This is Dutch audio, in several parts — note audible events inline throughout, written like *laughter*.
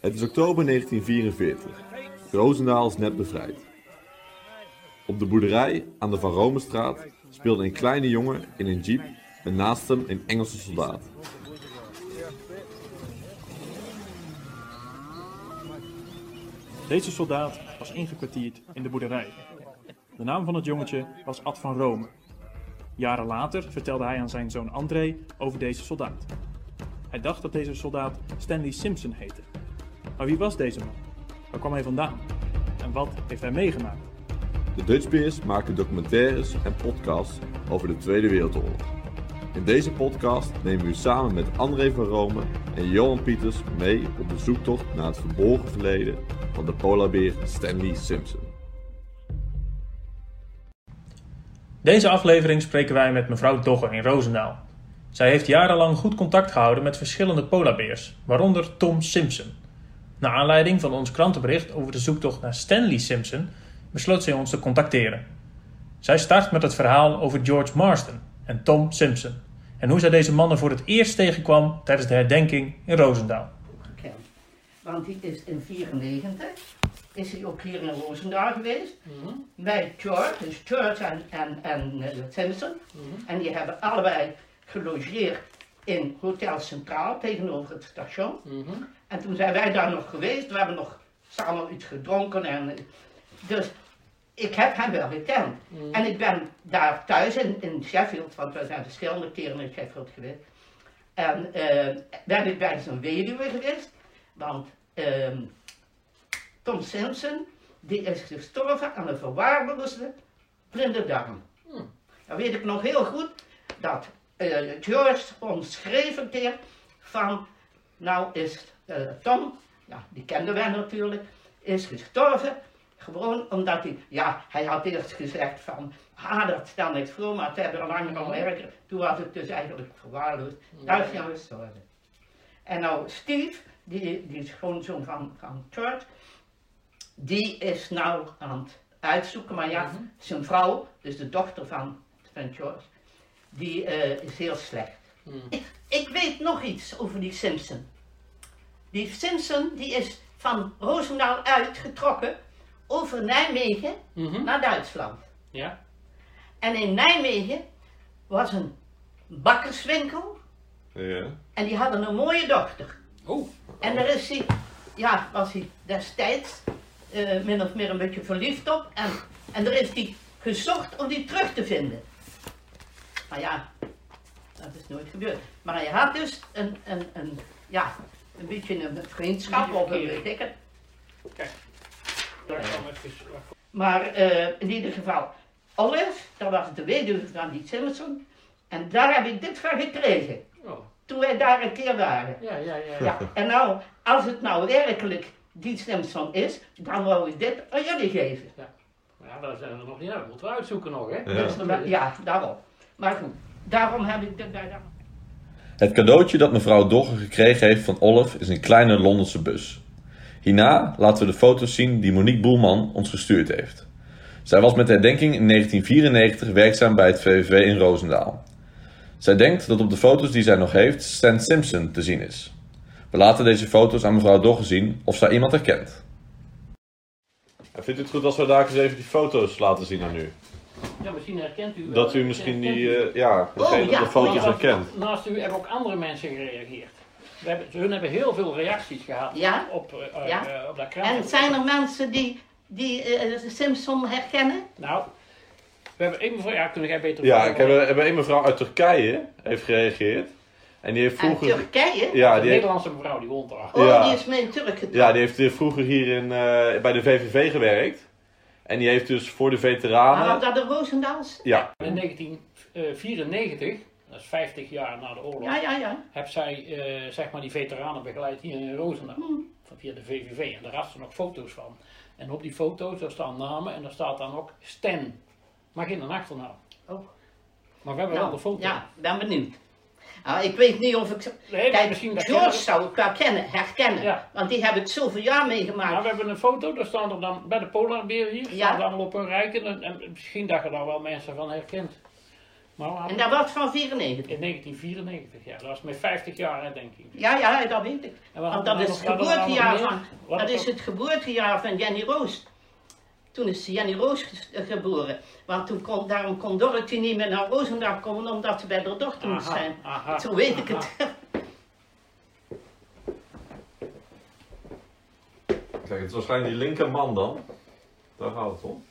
Het is oktober 1944. Roosendaal is net bevrijd. Op de boerderij aan de Van Romestraat speelde een kleine jongen in een jeep met naast hem een Engelse soldaat. Deze soldaat was ingekwartierd in de boerderij. De naam van het jongetje was Ad van Rome. Jaren later vertelde hij aan zijn zoon André over deze soldaat. Hij dacht dat deze soldaat Stanley Simpson heette. Maar wie was deze man? Waar kwam hij vandaan? En wat heeft hij meegemaakt? De Dutchbeers maken documentaires en podcasts over de Tweede Wereldoorlog. In deze podcast nemen we u samen met André van Rome en Johan Pieters mee op de zoektocht naar het verborgen verleden van de polarbeer Stanley Simpson. Deze aflevering spreken wij met mevrouw Dogger in Roosendaal. Zij heeft jarenlang goed contact gehouden met verschillende polarbeers, waaronder Tom Simpson. Naar aanleiding van ons krantenbericht over de zoektocht naar Stanley Simpson besloot zij ons te contacteren. Zij start met het verhaal over George Marston en Tom Simpson en hoe zij deze mannen voor het eerst tegenkwam tijdens de herdenking in Roosendaal. Want die is in 94, is hij ook hier in Roosendaal geweest. Bij George, dus George en, en, en eh, Simpson. En die hebben allebei gelogeerd in Hotel Centraal tegenover het station. En toen zijn wij daar nog geweest, we hebben nog samen iets gedronken. En, dus ik heb hem wel gekend. En ik ben daar thuis in, in Sheffield, want we zijn verschillende keren in Sheffield geweest. En eh, ben ik bij zijn weduwe geweest, want ehm, Tom Simpson, die is gestorven aan een verwaarloosde blinde darm. Dan weet ik nog heel goed dat eh, George ons schreef een keer van, nou is eh, Tom, ja, die kenden wij natuurlijk, is gestorven. Gewoon omdat hij, ja, hij had eerst gezegd van, ah, dat stel ik voor, maar het hebben lang nog werken. Toen was het dus eigenlijk verwaarloosd. Daar is hij aan gestorven. En nou, Steve, die, die is schoonzoon van, van George, die is nou aan het uitzoeken, maar ja, zijn vrouw, dus de dochter van, van George, die eh, is heel slecht. Ik, ik weet nog iets over die Simpson. Die Simpson die is van Roosendaal uitgetrokken over Nijmegen naar Duitsland. Ja? En in Nijmegen was een bakkerswinkel Ja. en die hadden een mooie dochter. Oh, En daar is hij, ja, was hij destijds eh, min of meer een beetje verliefd op. En, en daar is hij gezocht om die terug te vinden. Maar ja, dat is nooit gebeurd. Maar hij had dus een, een, een, ja, een beetje een vriendschap of een weet ik het. kijk. Daar kwam even... Maar eh, in ieder geval, Olive, dat was de weduwe van die Simpson. En daar heb ik dit van gekregen. Oh, Toen wij daar een keer waren. ja, ja, ja. Ja, en nou, als het nou werkelijk die Simpson is, dan wou ik dit aan jullie geven. Ja, daar zijn we nog niet uit. Moeten we uitzoeken nog, hè? Ja. Dus, ja, daarom. Maar goed, daarom heb ik dit bij daar. Het cadeautje dat mevrouw Dogger gekregen heeft van Olaf is een kleine Londense bus. Hierna laten we de foto's zien die Monique Boelman ons gestuurd heeft. Zij was met de herdenking in 1994 werkzaam bij het VVV in Roosendaal. Zij denkt dat op de foto's die zij nog heeft Stan Simpson te zien is. We laten deze foto's aan mevrouw Dogger zien of zij iemand herkent. Vindt u het goed als we daar eens even die foto's laten zien aan u? Ja, misschien herkent u... Dat u misschien die, eh, ja, degene Oh, ja. de foto's Ja. herkent. Naast u hebben ook andere mensen gereageerd. We hebben, hun hebben heel veel reacties gehad Ja? op, eh, Ja. eh, op dat krant. En zijn er mensen die, die Simpson herkennen? Nou, we hebben één mevrouw... Ja, kun jij beter Ja, ik heb, een mevrouw uit Turkije heeft gereageerd. En die heeft Uit vroeger... Turkije? Ja, Een die heeft, Nederlandse mevrouw, die woont daar. Oh, Ja. die is met een Turk getrouwd. ja, die heeft vroeger hier in, eh, bij de VVV gewerkt. En die heeft dus voor de veteranen... Maar dat de Roosendaals? Ja, In 1994, dat is 50 jaar na de oorlog, Ja, ja, ja. heb zij eh, zeg maar die veteranen begeleid hier in Roosendaal. Hmm. Van via de VVV. En daar had ze nog foto's van. En op die foto's, daar staan namen en daar staat dan ook Stan. Maar geen een achternaam. Oh. Maar we hebben wel de Nou, foto. ja, ben benieuwd. Nou, ik weet niet of ik... Nee, Kijk, misschien George zou ik wel kennen, herkennen. Ja. Want die heb ik zoveel jaar meegemaakt. Maar we hebben een foto, daar staan er dan bij de polarbeer hier, Ja. staan allemaal op een rijk. En, en misschien dat je daar wel mensen van herkent. Maar En dat was van 94. in 1994, ja. Dat was met 50 jaar, hè, denk ik. Ja, ja, dat weet ik. Want dat is het geboortejaar van, dat is het geboortejaar van Jenny Roos. Toen is Jenny Roos eh, geboren. Want toen kon, daarom kon Dorothy niet meer naar Roosendaal komen, omdat ze bij haar dochter moest zijn. aha, Zo weet ik het. Kijk, het is waarschijnlijk die linkerman dan. Daar gaat het om.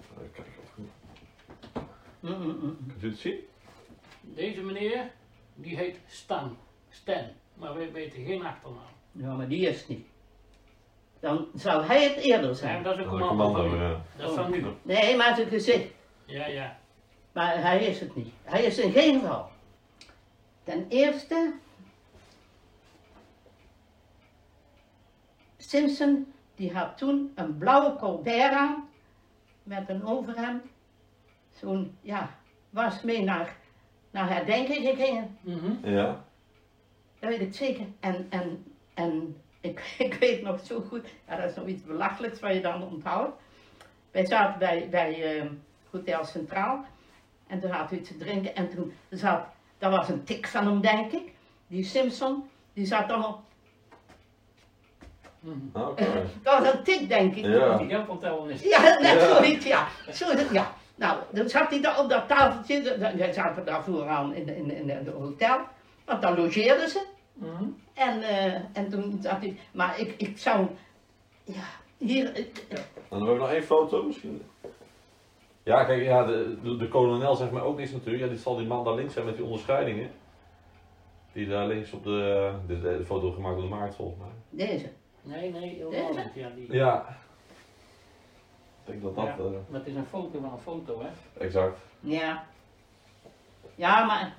Even kijken of ik- Mm, mm, mm. Kunt u het zien? Deze meneer, die heet Stan. Stan. Maar we weten geen achternaam. Ja, maar die is het niet. Dan zou hij het eerder Ja, zijn. dat is een commando ja. Dat is van nu. Nee, maar zijn gezicht. Ja, ja. Maar hij is het niet. Hij is in geen geval. Ten eerste. Simpson die had toen een blauwe colbert aan met een overhemd. Zo'n, ja, was mee naar, naar herdenking gegaan. Mhm. Ja. Dat weet ik zeker. En, en, en ik, *laughs* ik weet nog zo goed, ja, dat is nog iets belachelijks wat je dan onthoudt. Wij zaten bij, bij eh, Hotel Centraal en toen hadden we iets te drinken en toen zat, dat was een tik van hem denk ik, die Simpson, die zat allemaal, Mhm. Ah, Oké. *laughs* dat was een tik denk ik. Ja. Die is. Ja, *laughs* net Ja. zoiets, ja. Zo ja. Nou, dan zat hij daar op dat tafeltje, dan- dan dan zaten we daar vooraan in, in, in het hotel, want daar logeerden ze. En, eh, en toen zat hij, maar ik, ik zou, ja, hier, ik- dan hebben we nog één foto misschien. Ja, kijk, ja, de, de, de kolonel zegt mij ook niets natuurlijk. Ja, dit zal die man daar links zijn met die onderscheidingen. Die daar links op de, de, de, de foto gemaakt door Maart volgens mij. deze. Nee, nee, helemaal Deze? niet. Ja, die. Ja. Ik denk dat dat, Ja, eh, maar het is een foto van een foto, hè? exact. Ja. Ja, maar.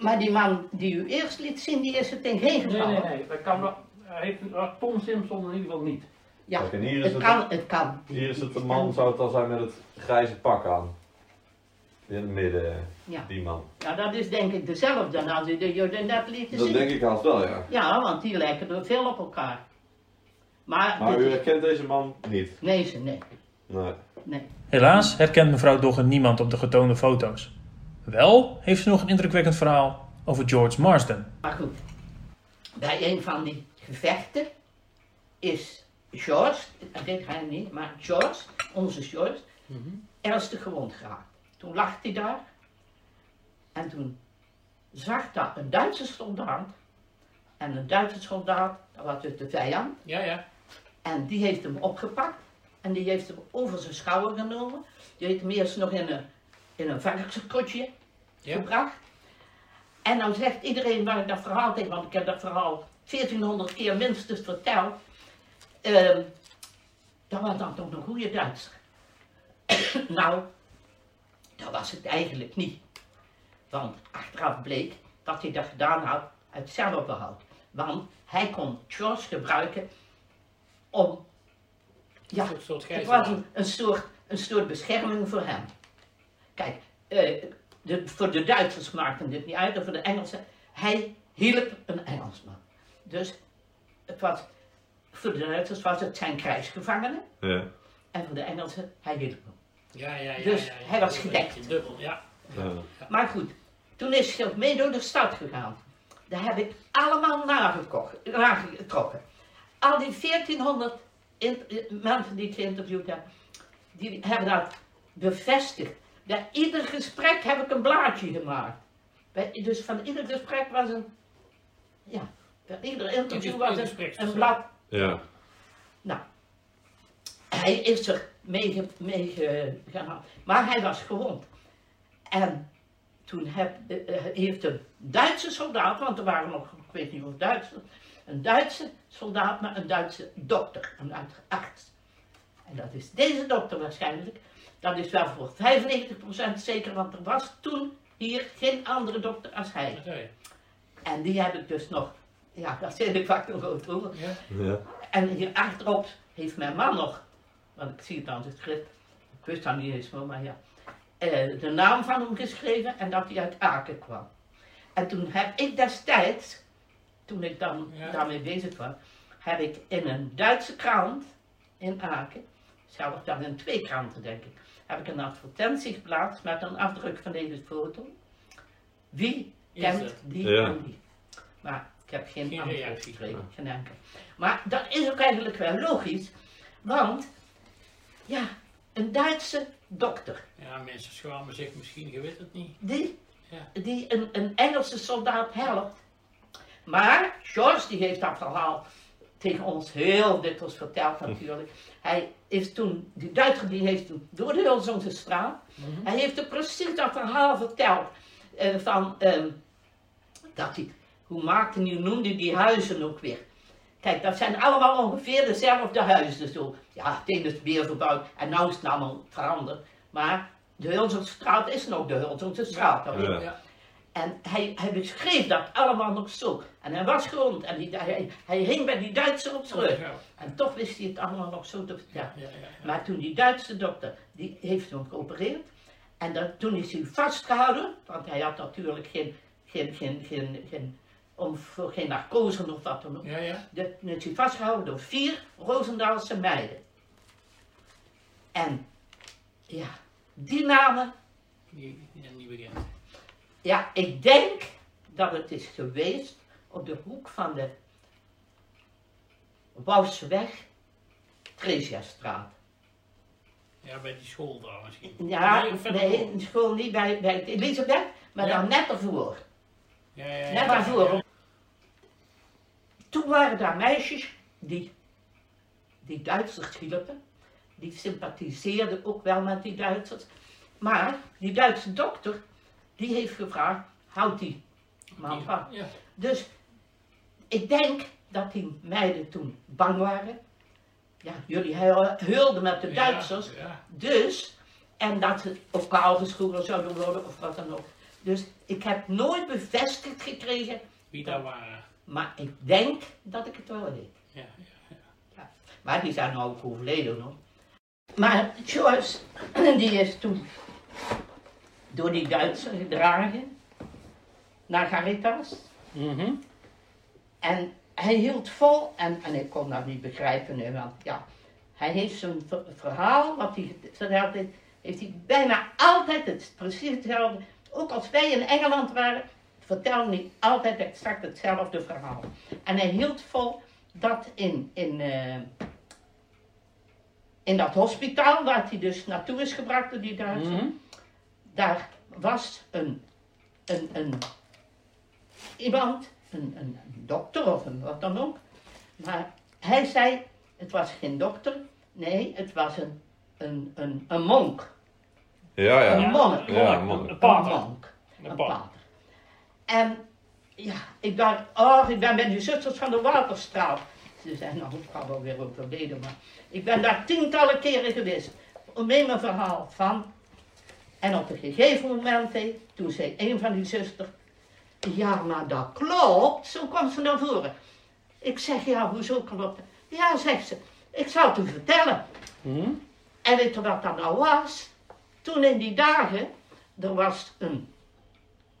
Maar die man die u eerst liet zien, die is het in geen Nee, geval. nee, nee. Dat kan wel. Hij heeft Tom Simpson in ieder geval niet. Ja, Kijk, en hier is het het, kan, het kan. hier is het de man, zou het dan zijn met het grijze pak aan. In het midden, Ja. die man. ja, dat is denk ik dezelfde dan die de jullie net Dat zien. denk ik haast wel, ja. Ja, want die lijken er veel op elkaar. Maar, u is- herkent deze man niet? nee, ze, nee, Nee. nee. Helaas herkent mevrouw Dogge niemand op de getoonde foto's. Wel heeft ze nog een indrukwekkend verhaal over George Marsden. Maar goed, bij een van die gevechten is George, dat deed hij niet, maar George, onze George, ernstig gewond geraakt. Toen lag hij daar en toen zag dat een Duitse soldaat, en een Duitse soldaat, dat was dus de vijand, Ja, ja. en die heeft hem opgepakt en die heeft hem over zijn schouder genomen. Die heeft hem eerst nog in een, in een varkenskotje Ja. gebracht. En dan zegt iedereen waar ik dat verhaal tegen, want ik heb dat verhaal 1400 keer minstens verteld. ehm, dat was dan toch een goede Duitser. *coughs* nou, dat was het eigenlijk niet. Want achteraf bleek dat hij dat gedaan had uit zelfbehoud. Want hij kon George gebruiken om, ja, Een soort het was een, een, soort, een soort bescherming voor hem. Kijk, eh, de, voor de Duitsers maakte dit niet uit, en voor de Engelsen. Hij hielp een Engelsman. Dus het was, voor de Duitsers was het zijn krijgsgevangene. Ja. En voor de Engelsen, hij hielp hem. Ja, ja, ja. Dus ja, ja. hij was gedekt. Dubbel, ja. ja. Maar goed, toen is hij mee door de stad gegaan. Daar heb ik allemaal nagekocht, nagetrokken. Al die 1400 in- eh, mensen die ik geïnterviewd heb, die hebben dat bevestigd. Bij ieder gesprek heb ik een blaadje gemaakt. Bij, dus van ieder gesprek was een, ja, bij ieder interview was een, een blad Ja. nou, hij is er mee, mee gehaald. Maar hij was gewond. En toen heb, eh, eh, heeft een Duitse soldaat, want er waren nog, ik weet niet of Duitsers, een Duitse soldaat, maar een Duitse dokter, een Duitse arts. En dat is deze dokter waarschijnlijk. Dat is wel voor 95% zeker, want er was toen hier geen andere dokter als hij. Dat. En die heb ik dus nog, ja, daar zit ik vaak nog over. Ja. Ja. En hier achterop heeft mijn man nog, want ik zie het aan het schrift, ik wist dat niet eens meer, maar ja, eh, de naam van hem geschreven en dat hij uit Aken kwam. En toen heb ik destijds, toen ik dan Ja. daarmee bezig was, heb ik in een Duitse krant in Aken, zelfs dan in twee kranten denk ik, heb ik een advertentie geplaatst met een afdruk van deze foto. Wie Is kent het? die Ja. en die? Maar ik heb geen, Geen antwoord gekregen, geen enkel. Maar dat is ook eigenlijk wel logisch, want ja, een Duitse dokter Ja, mensen schamen zich misschien, je weet het niet. die, Ja. die een, een Engelse soldaat helpt. Maar George die heeft dat verhaal tegen ons heel dikwijls verteld natuurlijk. Hij is toen, die Duitser die heeft toen door de Hulzonse straat, hij heeft er precies dat verhaal verteld. eh, van, ehm, dat hij, hoe maakte hij, noemde hij die huizen ook weer? Kijk, dat zijn allemaal ongeveer dezelfde huizen zo. Ja, het een is weer verbouwd en nu is het allemaal veranderd. Maar de Hulzonse straat is nog de Hulzonse straat. Ja. En hij, hij beschreef dat allemaal nog zo. En hij was grond en die, hij, hij hing bij die Duitser op zijn rug. Ja. En toch wist hij het allemaal nog zo te vertellen. Ja, ja, ja. Maar toen die Duitse dokter, die heeft hem geopereerd. En dan, toen is hij vastgehouden, want hij had natuurlijk geen, geen, geen, geen, geen, om, voor geen narcose of wat dan ook. Ja, ja. De, toen is hij vastgehouden door vier Roosendaalse meiden. En ja, die namen Die, niet bekend. Ja, ik denk dat het is geweest op de hoek van de Wouseweg, Tresiastraat. Ja, bij die school daar misschien. Ja, Nee, in school niet bij, bij Elisabeth, maar Ja. dan net ervoor. Ja, ja, ja. Net daarvoor. Toen waren daar meisjes die, die Duitsers hielpen. Die sympathiseerden ook wel met die Duitsers. Maar die Duitse dokter, die heeft gevraagd, houdt die man van. Ja. Dus ik denk dat die meiden toen bang waren. Ja, jullie heulden met de Ja, Duitsers. Ja, Dus, en dat ze op kaal geschoren zouden worden of wat dan ook. Dus ik heb nooit bevestigd gekregen, wie daar waren. maar ik denk dat ik het wel weet. Ja, ja. Maar die zijn ook overleden hoor. Maar Joyce, *clears throat* die is toen door die Duitsers gedragen naar Caritas. Mhm. En hij hield vol, en, en ik kon dat niet begrijpen, hè, want ja, hij heeft zijn ver- verhaal, wat hij verteld heeft, heeft hij bijna altijd het precies hetzelfde. Ook als wij in Engeland waren, vertelde hij altijd exact hetzelfde verhaal. En hij hield vol dat in, in, eh, in dat hospitaal, waar hij dus naartoe is gebracht door die Duitsers, Mhm. Daar was een, een, een iemand, een, een, dokter of een wat dan ook. Maar hij zei, het was geen dokter, nee, het was een, een, een, een monk. Ja, ja. Een monnik. Ja, een monnik. Een Een pater. monk. Een Een pater. En ja, ik dacht, oh, ik ben met die zusters van de Waterstraat. Ze zijn nog ook al weer overleden, maar ik ben daar tientallen keren geweest. Om mee mijn verhaal van. En op een gegeven moment, toen zei een van die zusters, ja, maar dat klopt. Zo kwam ze naar voren. Ik zeg, ja, hoezo klopt het? Ja, zegt ze, ik zal het u vertellen. Mhm. En weet je wat dat nou was? Toen in die dagen, er was een,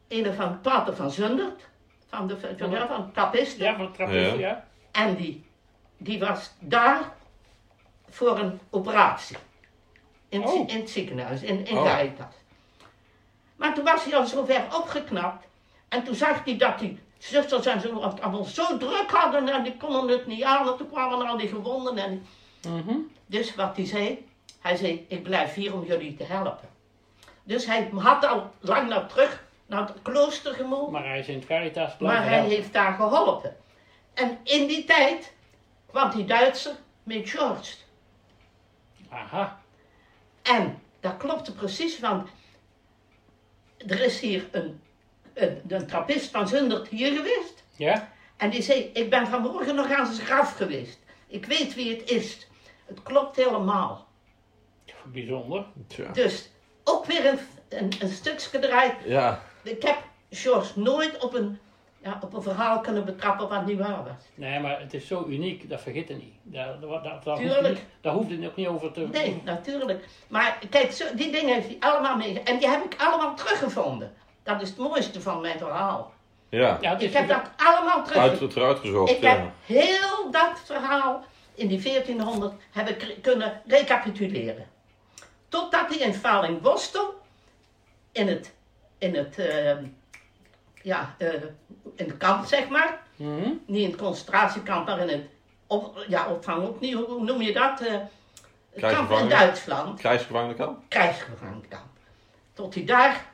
een van Pater van Zundert, van de van, van Kapisten, Ja, van de trappisten, Ja. ja. en die, die was daar voor een operatie. In, het zie- Oh. in het ziekenhuis, in, in Oh. Caritas. Maar toen was hij al zo ver opgeknapt. En toen zag hij dat die zusters en zo het allemaal zo druk hadden en die konden het niet aan. En toen kwamen al die gewonden. En, Mhm. dus wat hij zei, hij zei, ik blijf hier om jullie te helpen. Dus hij had al lang naar terug naar het klooster gemogen. Maar hij is in het Caritas Maar hij heeft daar geholpen. En in die tijd kwam die Duitser met George. Aha. En dat klopte precies, want er is hier een, een, een trappist van Zundert hier geweest. Ja? En die zei, ik ben vanmorgen nog aan zijn graf geweest. Ik weet wie het is. Het klopt helemaal. Bijzonder. Tja. Dus ook weer een, een, een stukje eruit. Ja. Ik heb George nooit op een, ja, op een verhaal kunnen betrappen wat niet waar was. Nee, maar het is zo uniek, dat vergeet je niet. Daar, daar, daar, daar, hoeft Tuurlijk. daar hoeft je ook niet over te... Nee, natuurlijk. Maar kijk, zo, die dingen heeft hij allemaal mee. En die heb ik allemaal teruggevonden. Dat is het mooiste van mijn verhaal. Ja. Ik heb dat allemaal terug. Uit, gezocht, Ik heb ja. heel dat verhaal in die 1400 heb ik kunnen recapituleren. Totdat hij in Falingborstel in het, in het, eh, ja, eh, in het kamp zeg maar, Mhm. niet in het concentratiekamp, maar in het op, ja, opvang ook niet, hoe noem je dat? Eh, het kamp in? Duitsland, Krijgsgevangenenkamp? krijgsgevangenkamp. Tot hij daar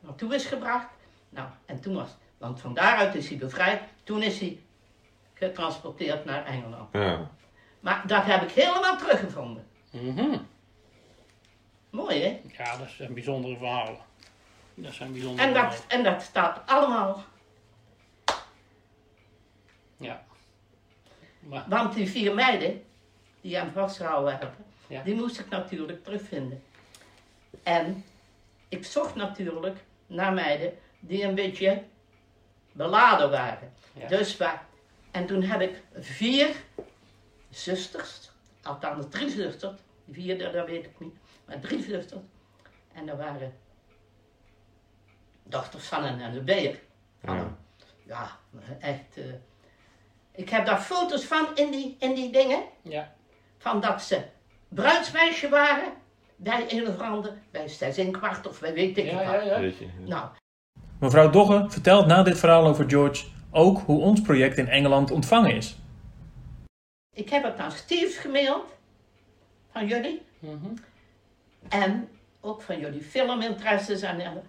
naartoe is gebracht. Nou, en toen was, want van daaruit is hij bevrijd. Toen is hij getransporteerd naar Engeland. Ja. Maar dat heb ik helemaal teruggevonden. Mhm. Mooi hè? Ja, dat zijn bijzondere verhalen. Dat zijn bijzondere En dat, en dat staat allemaal. Ja. Maar, Want die vier meiden die hem vastgehouden hebben, Ja. die moest ik natuurlijk terugvinden. En ik zocht natuurlijk naar meiden die een beetje beladen waren. Ja. Dus waar, en toen heb ik vier zusters, althans drie zusters, vierde dat weet ik niet, maar drie zusters. En dat waren dochters van een NSB'er. Van Ja. ja, echt. eh, ik heb daar foto's van in die, in die dingen ja. van dat ze bruidsmeisje waren bij een of ander, bij zes en kwart of bij weet ik Ja, wat. ja, ja. Nou, Mevrouw Dogge vertelt na dit verhaal over George ook hoe ons project in Engeland ontvangen is. ik heb het aan Steve gemaild, van jullie, Mhm. en ook van jullie filminteresses. En, en,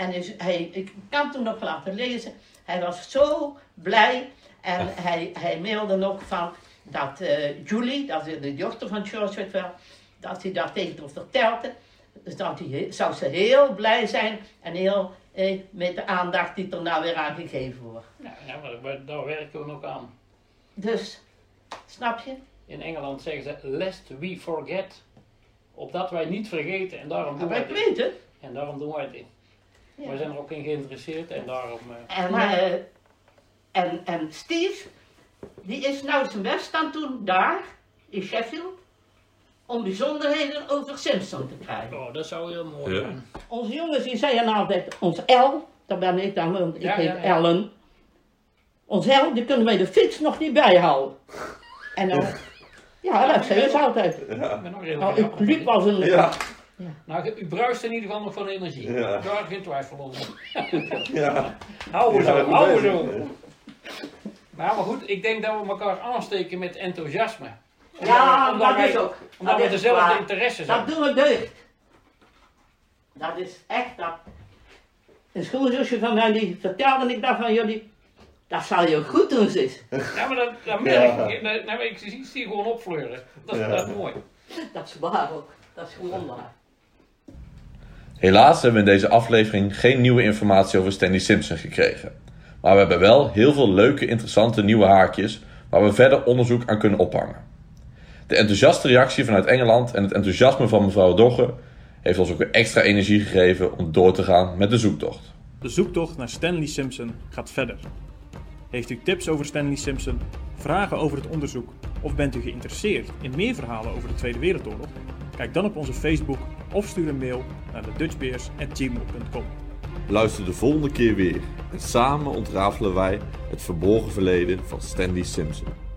en is, hij, ik kan het hem nog laten lezen, hij was zo blij en hij, hij mailde ook van dat eh, Julie, dat is de dochter van George weet wel, dat hij dat tegen haar vertelde. Dus dat hij, zou ze heel blij zijn en heel eh, met de aandacht die er nou weer aan gegeven wordt. Ja, ja maar daar werken we nog aan. Dus, snap je? In Engeland zeggen ze, lest we forget. Opdat wij niet vergeten en daarom doen wij het. En daarom doen wij dit. Ja. Wij zijn er ook in geïnteresseerd en daarom... eh, En, eh, en, en Steve, die is nou zijn best aan het doen daar, in Sheffield, om bijzonderheden over Simpson te krijgen. oh, dat zou heel mooi Ja. zijn. Onze jongens die zeiden altijd, ons L, daar ben ik dan, want ik Ja, heet ja, ja. Ellen. Ons L, die kunnen wij de fiets nog niet bijhouden. En dan, ja, dat zei ze altijd. Ik ben nog heel Nou, ik liep als een... Ja. Nou, u bruist in ieder geval nog van energie. Ja. Daar geen twijfel over. *laughs* Ja. Hou we Ja, zo, hou we zo. Nou, maar goed, ik denk dat we elkaar aansteken met enthousiasme. Ja, omdat dat wij, is ook. Omdat dat we dezelfde waar. interesses Dat hebben. doen we deugd. Dat is echt dat. Een schoonzusje van mij die vertelde ik dat van jullie. Dat zal je goed doen, zus. *laughs* Ja, maar dat, dat merk Ja. ik. Dat, nou, ik zie zie gewoon opfleuren. Dat, Ja. dat is mooi. Dat is waar ook. Dat is gewoon waar. Helaas hebben we in deze aflevering geen nieuwe informatie over Stanley Simpson gekregen. Maar we hebben wel heel veel leuke, interessante nieuwe haakjes waar we verder onderzoek aan kunnen ophangen. De enthousiaste reactie vanuit Engeland en het enthousiasme van mevrouw Dogge heeft ons ook weer extra energie gegeven om door te gaan met de zoektocht. De zoektocht naar Stanley Simpson gaat verder. Heeft u tips over Stanley Simpson, vragen over het onderzoek of bent u geïnteresseerd in meer verhalen over de Tweede Wereldoorlog? Kijk dan op onze Facebook of stuur een mail naar de. Luister de volgende keer weer en samen ontrafelen wij het verborgen verleden van Stanley Simpson.